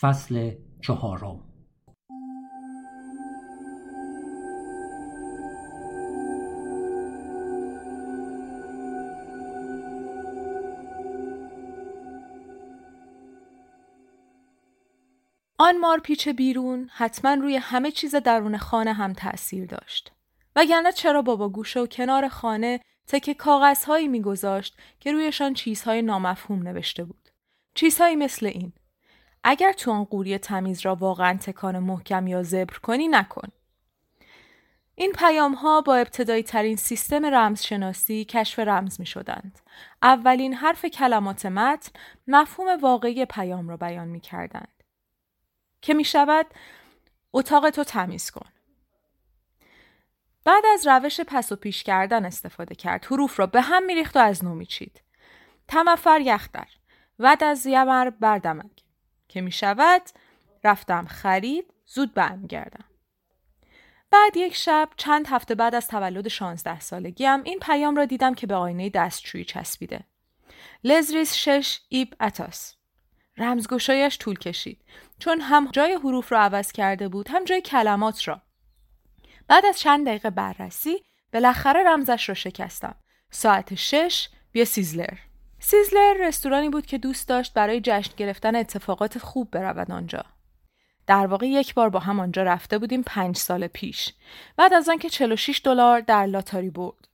فصل چهارم آن مارپیچ بیرون حتما روی همه چیز درون خانه هم تأثیر داشت. وگرنه چرا بابا گوشه و کنار خانه تکه کاغذهایی میگذاشت که رویشان چیزهای نامفهوم نوشته بود. چیزهایی مثل این. اگر تو آن قوری تمیز را واقعا تکان محکم یا زبر کنی نکن. این پیام ها با ابتدایی ترین سیستم رمزشناسی کشف رمز می شدند. اولین حرف کلمات متن مفهوم واقعی پیام را بیان می کردند. که می شود اتاق تو تمیز کن. بعد از روش پس و پیش کردن استفاده کرد. حروف را به هم میریخت و از نو میچید. تمفر یختر. ود از یمر بردمک. که می شود رفتم خرید زود برمیگردم. بعد یک شب چند هفته بعد از تولد 16 سالگیم این پیام را دیدم که به آینه دستشویی چسبیده. لزریس شش ایب اتاس. رمزگشایش طول کشید چون هم جای حروف را عوض کرده بود هم جای کلمات را. بعد از چند دقیقه بررسی بالاخره رمزش را شکستم. ساعت شش بیا سیزلر. سیزلر رستورانی بود که دوست داشت برای جشن گرفتن اتفاقات خوب برود آنجا. در واقع یک بار با هم آنجا رفته بودیم پنج سال پیش. بعد از آنکه 46 دلار در لاتاری برد.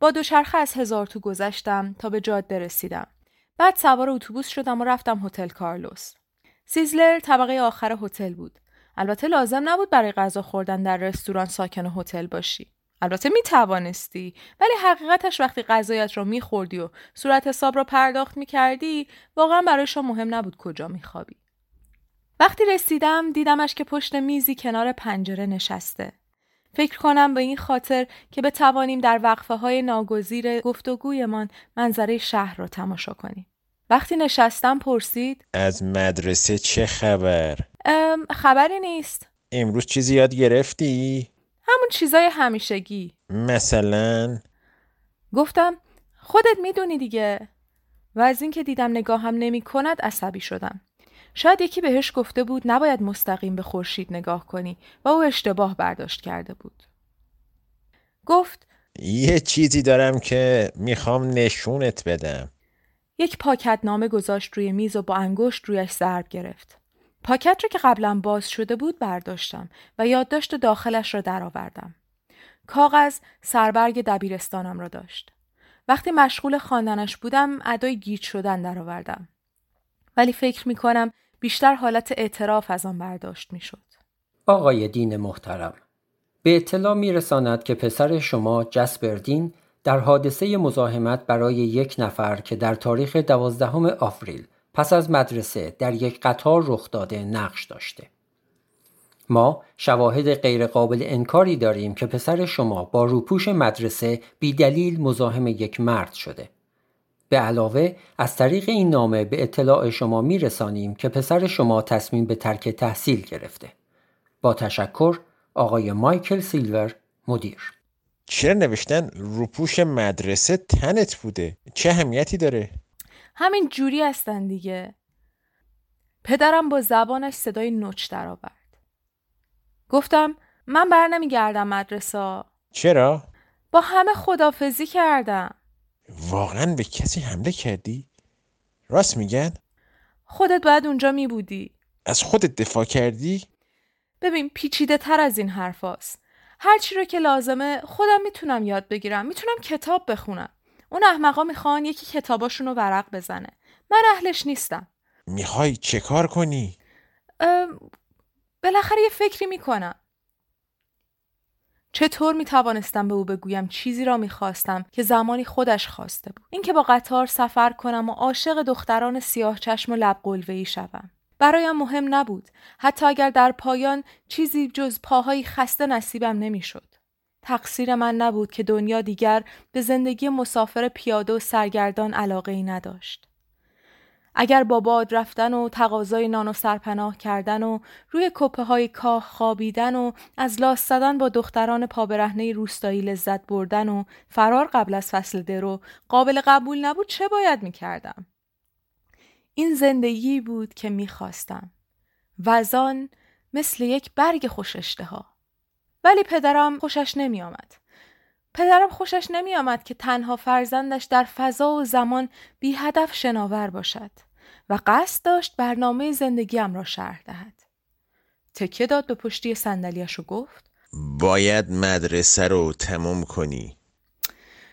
با دوچرخه از هزار تو گذشتم تا به جاده رسیدم. بعد سوار اتوبوس شدم و رفتم هتل کارلوس. سیزلر طبقه آخر هتل بود. البته لازم نبود برای غذا خوردن در رستوران ساکن هتل باشی. البته می توانستی ولی حقیقتش وقتی غذایت را می خوردی و صورت حساب را پرداخت می کردی واقعا برایشان مهم نبود کجا می خوابی. وقتی رسیدم دیدمش که پشت میزی کنار پنجره نشسته. فکر کنم به این خاطر که بتوانیم در وقفه های ناگزیر گفتگویمان منظره شهر را تماشا کنیم. وقتی نشستم پرسید از مدرسه چه خبر؟ خبری نیست. امروز چیزی یاد گرفتی؟ همون چیزای همیشگی. مثلا؟ گفتم خودت می‌دونی دیگه. و از اینکه دیدم نگاهم نمی کند عصبی شدم. شاید یکی بهش گفته بود نباید مستقیم به خورشید نگاه کنی و او اشتباه برداشت کرده بود. گفت یه چیزی دارم که می‌خوام نشونت بدم. یک پاکت نامه گذاشت روی میز و با انگشت رویش ضرب گرفت. پاکت رو که قبلا باز شده بود برداشتم و یادداشت داخلش را درآوردم. کاغذ سربرگ دبیرستانم را داشت. وقتی مشغول خواندنش بودم ادای گیج شدن درآوردم. ولی فکر می کنم بیشتر حالت اعتراف از آن برداشت می شد. آقای دین محترم به اطلاع می رساند که پسر شما جسپردین در حادثه مزاحمت برای یک نفر که در تاریخ دوازدهم آوریل پس از مدرسه در یک قطار رخ داده نقش داشته. ما شواهد غیرقابل انکاری داریم که پسر شما با روپوش مدرسه بی دلیل مزاحم یک مرد شده. به علاوه از طریق این نامه به اطلاع شما می رسانیم که پسر شما تصمیم به ترک تحصیل گرفته. با تشکر آقای مایکل سیلور مدیر چرا نوشتن روپوش مدرسه تنت بوده؟ چه اهمیتی داره؟ همین جوری هستن دیگه. پدرم با زبانش صدای نوچ درآورد. گفتم من بر نمیگردم مدرسه. چرا؟ با همه خدافزی کردم. واقعا به کسی حمله کردی؟ راست میگن؟ خودت باید اونجا می بودی. از خودت دفاع کردی؟ ببین پیچیده تر از این حرف هست. هر چی رو که لازمه خودم می‌تونم یاد بگیرم. می‌تونم کتاب بخونم. اون احمقا می‌خوان یکی کتاباشون رو ورق بزنه. من اهلش نیستم. می‌خوای چه کار کنی؟ بالاخره یه فکری می‌کنم. چطور می توانستم به او بگویم چیزی را می خواستم که زمانی خودش خواسته بود اینکه با قطار سفر کنم و عاشق دختران سیاه چشم و لب قلوه‌ای شوم برایم مهم نبود حتی اگر در پایان چیزی جز پاهایی خسته نصیبم نمی‌شد تقصیر من نبود که دنیا دیگر به زندگی مسافر پیاده و سرگردان علاقه ای نداشت اگر با باد رفتن و تقاضای نان و سرپناه کردن و روی کپه های کاه خوابیدن و از لاس زدن با دختران پابرهنه روستایی لذت بردن و فرار قبل از فصل درو قابل قبول نبود چه باید می کردم؟ این زندگی بود که می خواستم. وزان مثل یک برگ خوش. ولی پدرم خوشش نمی آمد. پدرم خوشش نمی آمد که تنها فرزندش در فضا و زمان بی هدف شناور باشد و قصد داشت برنامه زندگیم را شرح دهد. تکه داد به پشتی صندلیاش و گفت باید مدرسه رو تموم کنی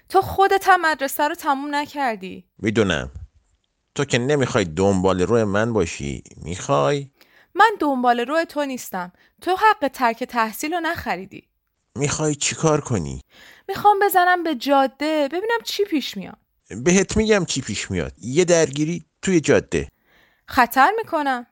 تو خودت هم مدرسه رو تموم نکردی می‌دونم تو که نمی‌خوای دنبال روی من باشی می‌خوای من دنبال روی تو نیستم. تو حق ترک تحصیل رو نخریدی. می‌خوای چیکار کنی؟ می‌خوام بزنم به جاده ببینم چی پیش میاد. بهت میگم چی پیش میاد. یه درگیری توی جاده. خطر می‌کنم.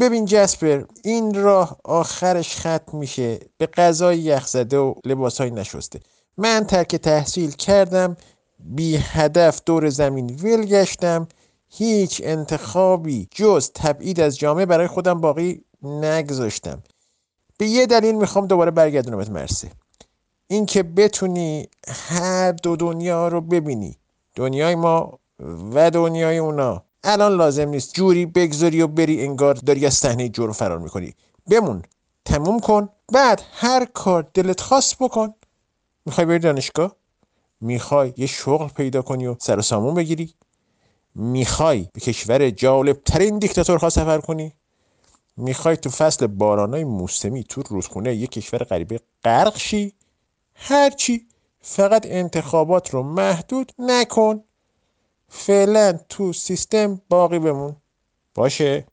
ببین جسپر این راه آخرش ختم میشه. به غذای یخزده و لباسهای نشسته. من ترک تحصیل کردم بی هدف دور زمین ول گشتم. هیچ انتخابی جز تبعید از جامعه برای خودم باقی نگذاشتم. به یه دلیل می‌خوام دوباره برگردونمت مرسه اینکه بتونی هر دو دنیا رو ببینی. دنیای ما و دنیای اونا. الان لازم نیست جوری بگذاری و بری انگار داری از صحنه جور فرار می‌کنی. بمون. تموم کن. بعد هر کار دلت خواست بکن. می‌خوای بری دانشگاه؟ می‌خوای یه شغل پیدا کنی و سر و سامون بگیری؟ می‌خوای به کشور جالب ترین دیکتاتورها سفر کنی؟ می‌خوای تو فصل بارانای موسمی تو رودخونه یه کشور غریبه غرق شی؟ هرچی فقط انتخابات رو محدود نکن. فعلا تو سیستم باقی بمون. باشه؟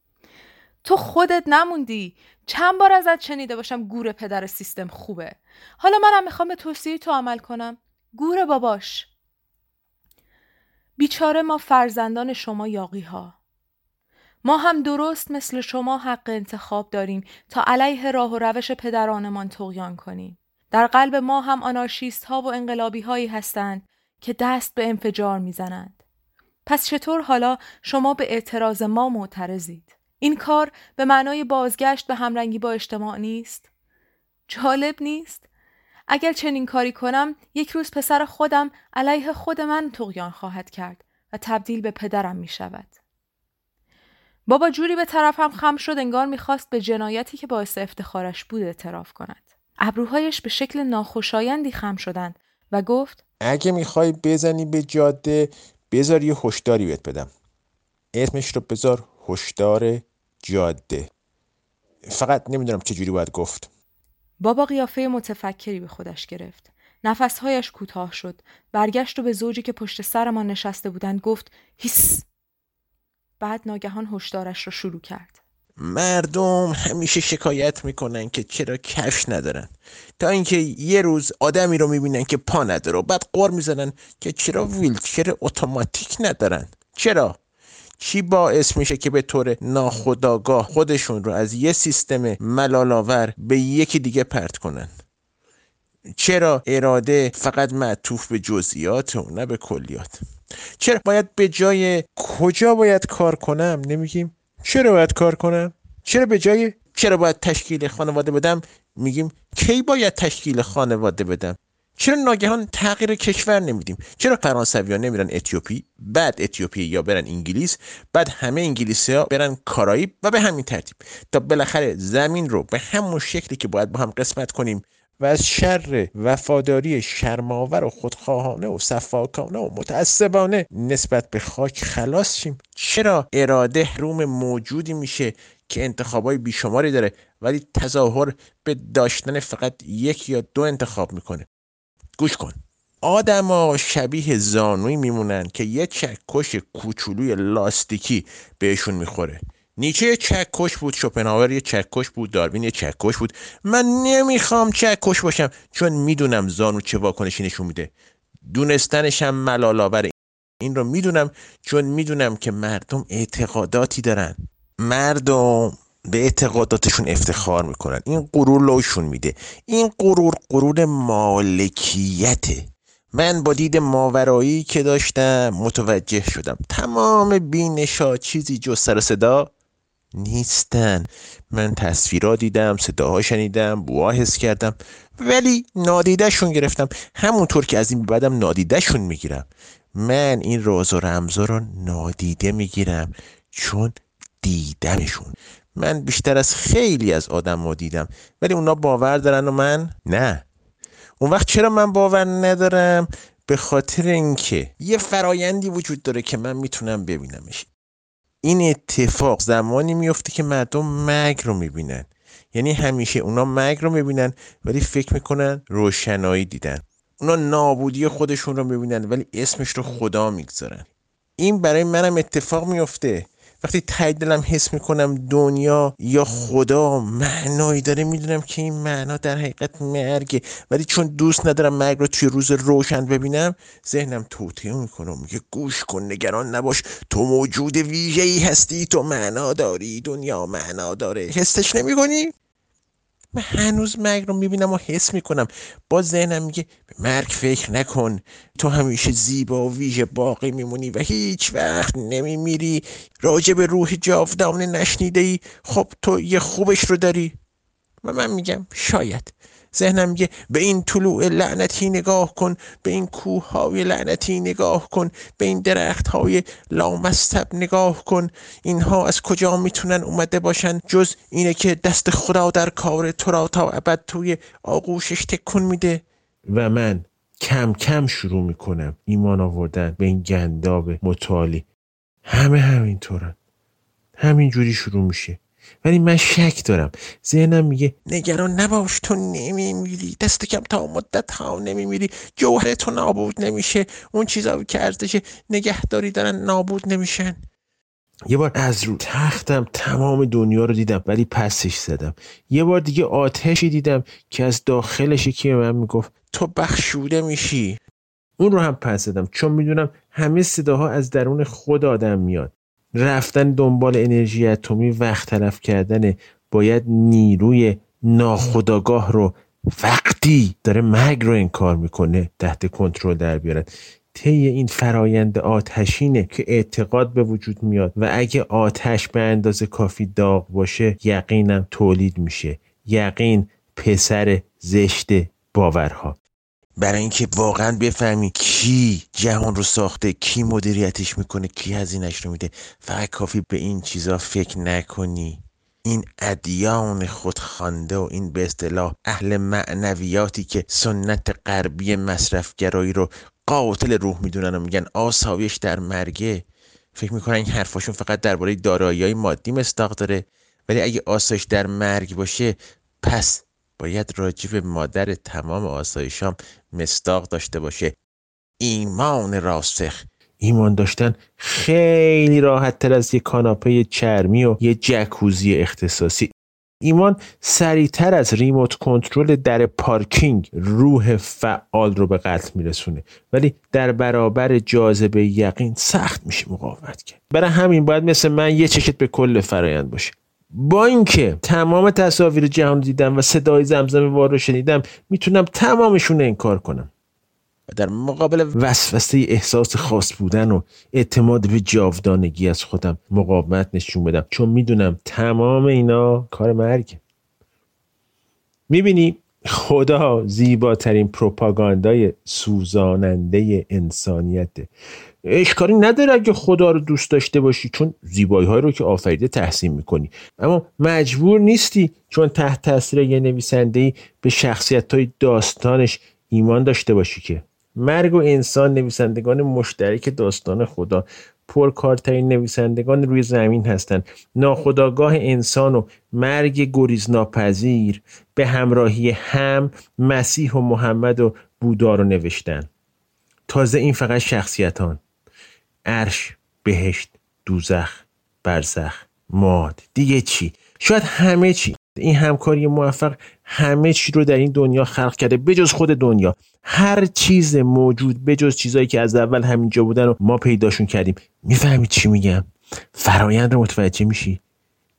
تو خودت نموندی. چند بار ازت شنیده باشم گور پدر سیستم خوبه. حالا منم می‌خوام به توصیه تو عمل کنم. گور باباش. بیچاره ما فرزندان شما یاقی ها ما هم درست مثل شما حق انتخاب داریم تا علیه راه و روش پدرانمان تقیان کنیم. در قلب ما هم آنارشیست ها و انقلابی هایی هستند که دست به انفجار می‌زنند. پس چطور حالا شما به اعتراض ما معترضید؟ این کار به معنای بازگشت به همرنگی با اجتماع نیست؟ جالب نیست؟ اگر چنین کاری کنم یک روز پسر خودم علیه خود من تقیان خواهد کرد و تبدیل به پدرم می شود. بابا جوری به طرفم خم شد انگار می‌خواست به جنایتی که باعث افتخارش بود اعتراف کند. ابروهایش به شکل ناخوشایندی خم شدند و گفت اگه می‌خوای بزنی به جاده بذار یه هشداری بهت بدم اسمش رو بذار هشدار جاده فقط نمی‌دونم چجوری باید گفت بابا قیافه متفکری به خودش گرفت. نفسهایش کوتاه شد. برگشت و به زوجی که پشت سرمان نشسته بودند گفت هیس. بعد ناگهان هشدارش را شروع کرد. مردم همیشه شکایت می‌کنن که چرا کفش ندارن تا اینکه یه روز آدمی رو می‌بینن که پا نداره و بعد قر می‌زنن که چرا ویلچر اتوماتیک ندارن چرا چی باعث میشه که به طور ناخودآگاه خودشون رو از یه سیستم ملالاور به یکی دیگه پرت کنن؟ چرا اراده فقط معطوف به جزئیات و نه به کلیات؟ چرا باید به جای کجا باید کار کنم؟ نمیگیم چرا باید کار کنم؟ چرا به جای چرا باید تشکیل خانواده بدم؟ میگیم کی باید تشکیل خانواده بدم؟ چرا ناگهان تغییر کشور نمیدیم؟ چرا فرانسوی ها نمیرن اتیوپی بعد اتیوپی یا برن انگلیس بعد همه انگلیسی ها برن کارائیب و به همین ترتیب. تا بالاخره زمین رو به همون شکلی که باید با هم قسمت کنیم و از شر وفاداری شرماور و خودخواهانه و صفاکانه و متعصبانه نسبت به خاک خلاص شیم. چرا اراده روم موجودی میشه که انتخابای بیشماری داره ولی تظاهر به داشتن فقط یک یا دو انتخاب می‌کنه؟ گوش کن. آدما شبیه زانوی میمونن که یه چکش کوچولوی لاستیکی بهشون می‌خوره. نیچه چکش بود شوپنهاور یه چکش بود داروین یه چکش بود. من نمی‌خوام چکش باشم چون می‌دونم زانو چه واکنشی نشون میده. دونستنشم ملالاور این رو می‌دونم چون می‌دونم که مردم اعتقاداتی دارن. مردم. به اعتقاداتشون افتخار می‌کنن. این غرور لوشون میده. این غرور غرور مالکیته من با دید ماورایی که داشتم متوجه شدم. تمام بینشا چیزی جز سر صدا نیستن. من تصویرها دیدم صداها شنیدم بوها حس کردم. ولی نادیدهشون گرفتم. همونطور که از این بعدم نادیدهشون می‌گیرم. من این راز و رمزا رو نادیده می‌گیرم. چون دیدمشون من بیشتر از خیلی از آدم ها دیدم. ولی اونا باور دارن و من نه. اون وقت چرا من باور ندارم؟ به خاطر اینکه یه فرایندی وجود داره که من می‌تونم ببینمش. این اتفاق زمانی میفته که مردم مرگ رو می‌بینن. یعنی همیشه اونا مرگ رو می‌بینن ولی فکر می‌کنن روشنایی دیدن. اونا نابودی خودشون رو می‌بینن ولی اسمش رو خدا می‌گذارن. این برای منم اتفاق میفته. وقتی تای دلم حس می‌کنم دنیا یا خدا معنایی داره می‌دونم که این معنا در حقیقت مرگه. ولی چون دوست ندارم مرگ رو توی روز روشن ببینم ذهنم توطئه می‌کنه میگه گوش کن نگران نباش. تو موجود ویژه ای هستی تو معنا داری دنیا معنا داره. حسش نمی‌کنی؟ من هنوز مرگ رو می‌بینم و حس می‌کنم. با ذهنم میگه به مرگ فکر نکن. تو همیشه زیبا و ویژه باقی میمونی و هیچ وقت نمیمیری. راجع به روح جاودانه نشنیده ای خب تو یه خوبش رو داری. و من میگم شاید. ذهنم میگه به این طلوع لعنتی نگاه کن به این کوه های لعنتی نگاه کن به این درخت های لامستب نگاه کن. اینها از کجا می‌تونن اومده باشن؟ جز اینه که دست خدا در کار تو را تا ابد توی آغوشش تکون میده. و من کم کم شروع می‌کنم ایمان آوردن به این گنداب متعالی همه همینطورن. همینجوری شروع میشه. ولی من شک دارم. ذهنم میگه نگران نباش تو نمیمیری. دست کم تا مدت ها نمیمیری. جوهر تو نابود نمیشه. اون چیزا که ارزش نگهداری دارن نابود نمیشن. یه بار از رو تختم تمام دنیا رو دیدم ولی پسش زدم. یه بار دیگه آتشی دیدم که از داخلش یکی به من می‌گفت تو بخشوده میشی. اون رو هم پس زدم. چون می‌دونم همه صداها از درون خود آدم میاد. رفتن دنبال انرژی اتمی وقت تلف کردن باید نیروی ناخداگاه رو وقتی داره مرگ رو انکار می‌کنه تحت کنترل در بیارن. طی این فرایند آتشینه که اعتقاد به وجود میاد و اگه آتش به اندازه کافی داغ باشه یقینم تولید میشه. یقین پسر زشت باورها. برای اینکه واقعا بفهمی کی جهان رو ساخته کی مدیریتش می‌کنه کی هزینهش رو میده. فقط کافی به این چیزا فکر نکنی. این ادیان خودخوانده و این به اصطلاح اهل معنویاتی که سنت غربی مصرفگرایی رو قاتل روح می‌دونن و میگن آسایش در مرگه. فکر می‌کنن این حرفاشون فقط درباره دارایی مادی مستاق داره. ولی اگه آسایش در مرگ باشه پس باید راجب مادر تمام آسایشام مستاق داشته باشه. ایمان راسخ. ایمان داشتن خیلی راحت تر از یه کاناپه چرمی و یه جکوزی اختصاصی. ایمان سریعتر از ریموت کنترل در پارکینگ روح فعال رو به قتل میرسونه. ولی در برابر جاذبه یقین سخت میشه مقاومت کرد. برای همین باید مثل من یه چشت به کل فرایند باشه. با اینکه تمام تصاویر جهان دیدم و صدای زمزمه وار رو شنیدم می‌تونم تمامشون انکار کنم. در مقابل وسوسه احساس خاص بودن و اعتماد به جاودانگی از خودم مقاومت نشون بدم. چون می‌دونم تمام اینا کار مرگ می‌بینی؟ خدا زیباترین پروپاگاندای سوزاننده انسانیته. اشکالی نداره اگه خدا رو دوست داشته باشی چون زیبایی های رو که آفریده تحسین می‌کنی. اما مجبور نیستی چون تحت تاثیر یه نویسنده به شخصیت های داستانش ایمان داشته باشی که. مرگ و انسان نویسندگان مشترک داستان خدا. پرکارترین نویسندگان روی زمین هستند ناخداگاه انسان و مرگ گریزناپذیر به همراهی هم مسیح و محمد و بودا رو نوشتن. تازه این فقط شخصیتان عرش بهشت دوزخ برزخ ماد. دیگه چی؟ شاید همه چی. این همکاری موفق همه چی رو در این دنیا خلق کرده بجز خود دنیا. هر چیز موجود بجز چیزایی که از اول همینجا بودن و ما پیداشون کردیم. می‌فهمید چی میگم؟ فرایند رو متوجه میشی.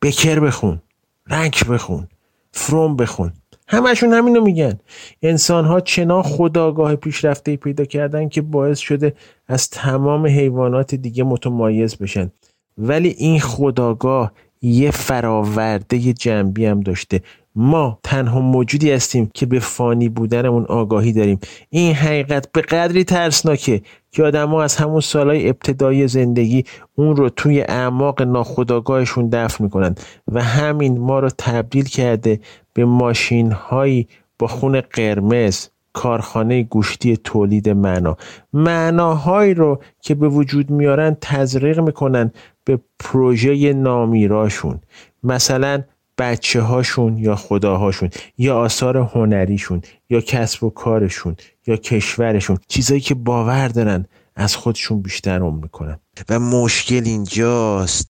بکر بخون رنگ بخون فروم بخون. همشون همینو میگن. انسان ها چنان خداگاه پیشرفته پیدا کردن که باعث شده از تمام حیوانات دیگه متمایز بشن. ولی این خداگاه یه فراورده جنبی هم داشته. ما تنها موجودی هستیم که به فانی بودنمون آگاهی داریم. این حقیقت به قدری ترسناکه که آدم از همون سالهای ابتدایی زندگی اون رو توی اعماق ناخودآگاهشون دفن می‌کنن و همین ما رو تبدیل کرده به ماشین هایی با خون قرمز کارخانه گوشتی تولید معنا. معناهایی رو که به وجود میارن تزریق می‌کنن به پروژه نامیراشون مثلا بچه هاشون یا خداهاشون یا آثار هنریشون یا کسب و کارشون یا کشورشون چیزایی که باور دارن از خودشون بیشتر عمر می‌کنن. و مشکل اینجاست.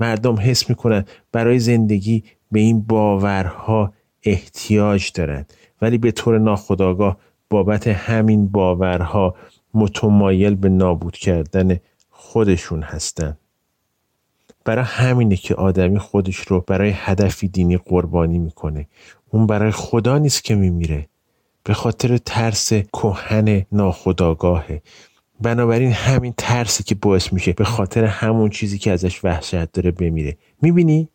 مردم حس می‌کنن برای زندگی به این باورها احتیاج دارند ولی به طور ناخودآگاه بابت همین باورها متمایل به نابود کردن خودشون هستند برای همینه که آدمی خودش رو برای هدفی دینی قربانی می‌کنه. اون برای خدا نیست که میمیره. به خاطر ترس کهن ناخداگاهه بنابراین همین ترسی که باعث میشه به خاطر همون چیزی که ازش وحشت داره بمیره. می‌بینی؟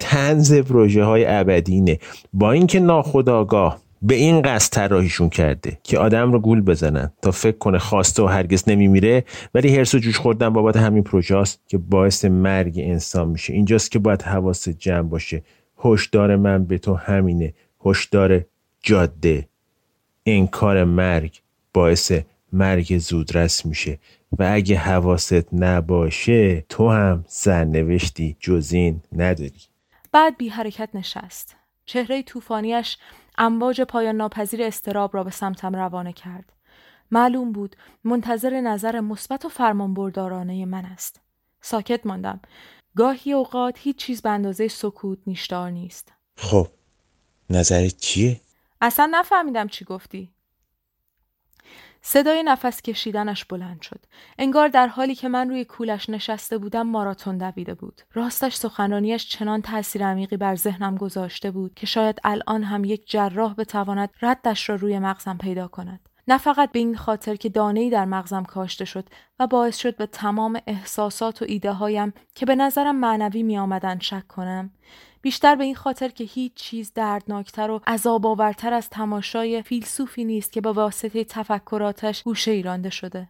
تنز پروژه های ابدینه. با اینکه ناخداگاه به این قصد طراحیشون کرده که آدم رو گول بزنن تا فکر کنه خواسته و هرگز نمیمیره. ولی هرس و جوش خوردن بابت همین پروژه است که باعث مرگ انسان میشه. اینجاست که باید حواس جمع باشه. هشدار من به تو همینه. هشدار جاده. انکار مرگ باعث مرگ زودرس میشه. و اگه حواست نباشه تو هم سرنوشتی جزین نداری. بعد بی حرکت نشست. چهره طوفانیش امواج پایان ناپذیر استراب را به سمتم روانه کرد. معلوم بود منتظر نظر مثبت و فرمانبردارانه من است. ساکت ماندم. گاهی اوقات هیچ چیز به اندازه سکوت نیشدار نیست. خب نظرت چیه؟ اصلا نفهمیدم چی گفتی. صدای نفس کشیدنش بلند شد. انگار در حالی که من روی کولش نشسته بودم ماراتون دویده بود. راستش سخنرانیش چنان تاثیر عمیقی بر ذهنم گذاشته بود که شاید الان هم یک جراح بتواند ردش را روی مغزم پیدا کند. نه فقط به این خاطر که دانه‌ای در مغزم کاشته شد و باعث شد به تمام احساسات و ایده هایم که به نظرم معنوی می آمدن شک کنم بیشتر به این خاطر که هیچ چیز دردناکتر و عذاب آورتر از تماشای فیلسوفی نیست که با واسطه تفکراتش گوشه ایرانده شده.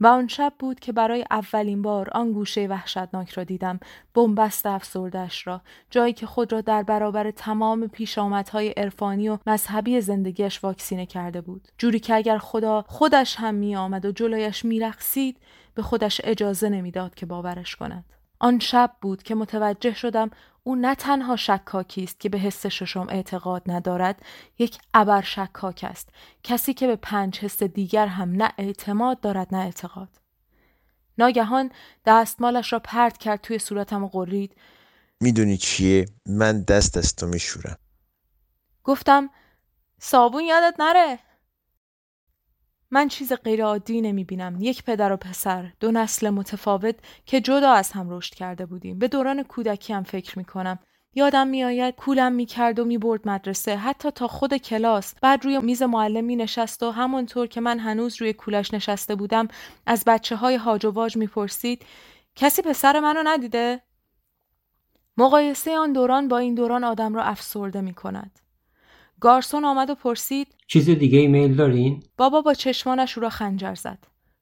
و آن شب بود که برای اولین بار آن گوشه وحشتناک را دیدم بنبست افسردش را جایی که خود را در برابر تمام پیشامدهای عرفانی و مذهبی زندگیش واکسینه کرده بود. جوری که اگر خدا خودش هم می آمد و جلویش میرقصید به خودش اجازه نمی‌داد که باورش کند. آن شب بود که متوجه شدم او نه تنها شکاکی است که به حس ششم اعتقاد ندارد یک ابر شکاک است کسی که به پنج حس دیگر هم نه اعتماد دارد نه اعتقاد. ناگهان دستمالش را پرت کرد توی صورتم و قرید می‌دونی چیه؟ من دست از تو میشورم. گفتم صابون یادت نره؟ من چیز غیرعادی نمی بینم. یک پدر و پسر، دو نسل متفاوت که جدا از هم رشد کرده بودیم. به دوران کودکی هم فکر می کنم. یادم میآید کولم می‌کرد و می‌برد مدرسه حتی تا خود کلاس بعد روی میز معلم می نشست و همانطور که من هنوز روی کولش نشسته بودم از بچه های هاج و واج می‌پرسید کسی پسر منو ندیده مقایسه آن دوران با این دوران آدم را افسرده می کند. گارسون آمد و پرسید چیز دیگه ایمیل دارین؟ بابا با چشمانش رو را خنجر زد.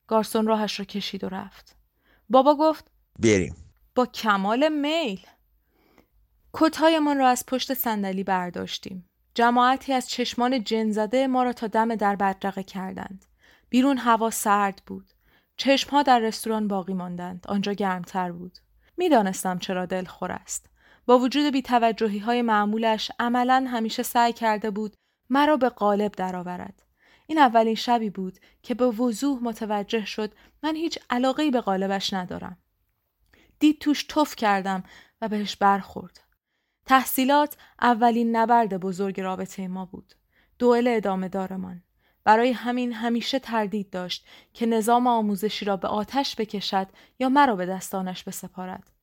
گارسون راهش را کشید و رفت. بابا گفت بریم. با کمال میل. کتهایمان را از پشت صندلی برداشتیم. جماعتی از چشمان جن زده ما را تا دم در بدرقه کردند. بیرون هوا سرد بود. چشمها در رستوران باقی ماندند. آنجا گرمتر بود. می‌دانستم چرا دلخور است. با وجود بیتوجهی های معمولش عملا همیشه سعی کرده بود مرا به قالب درآورد. این اولین شبی بود که به وضوح متوجه شد من هیچ علاقه به قالبش ندارم. دید توش توف کردم و بهش برخورد. تحصیلات اولین نبرد بزرگ رابطه ما بود. دوئل ادامه دارمان. برای همین همیشه تردید داشت که نظام آموزشی را به آتش بکشد یا مرا به دستانش بسپارد.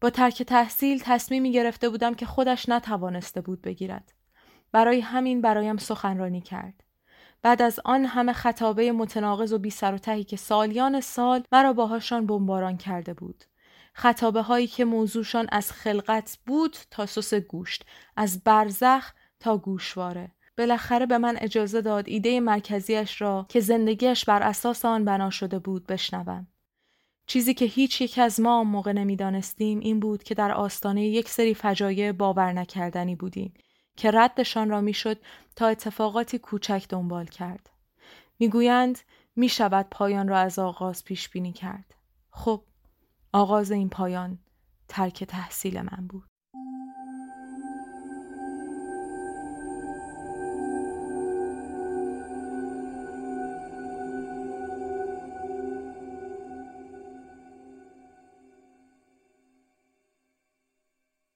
با ترک تحصیل تصمیمی گرفته بودم که خودش نتوانسته بود بگیرد. برای همین برایم سخنرانی کرد. بعد از آن همه خطابه متناقض و بی سر و تهی که سالیان سال مرا باهاشان بمباران کرده بود. خطابه هایی که موضوعشان از خلقت بود تا سس گوشت از برزخ تا گوشواره بالاخره به من اجازه داد ایده مرکزیش را که زندگیش بر اساس آن بنا شده بود بشنوم چیزی که هیچ یک از ما موقع نمی‌دانستیم این بود که در آستانه یک سری فجایع باور نکردنی بودیم که ردشان را می‌شد تا اتفاقاتی کوچک دنبال کرد. می‌گویند می شود پایان را از آغاز پیش بینی کرد. خب آغاز این پایان ترک تحصیل من بود.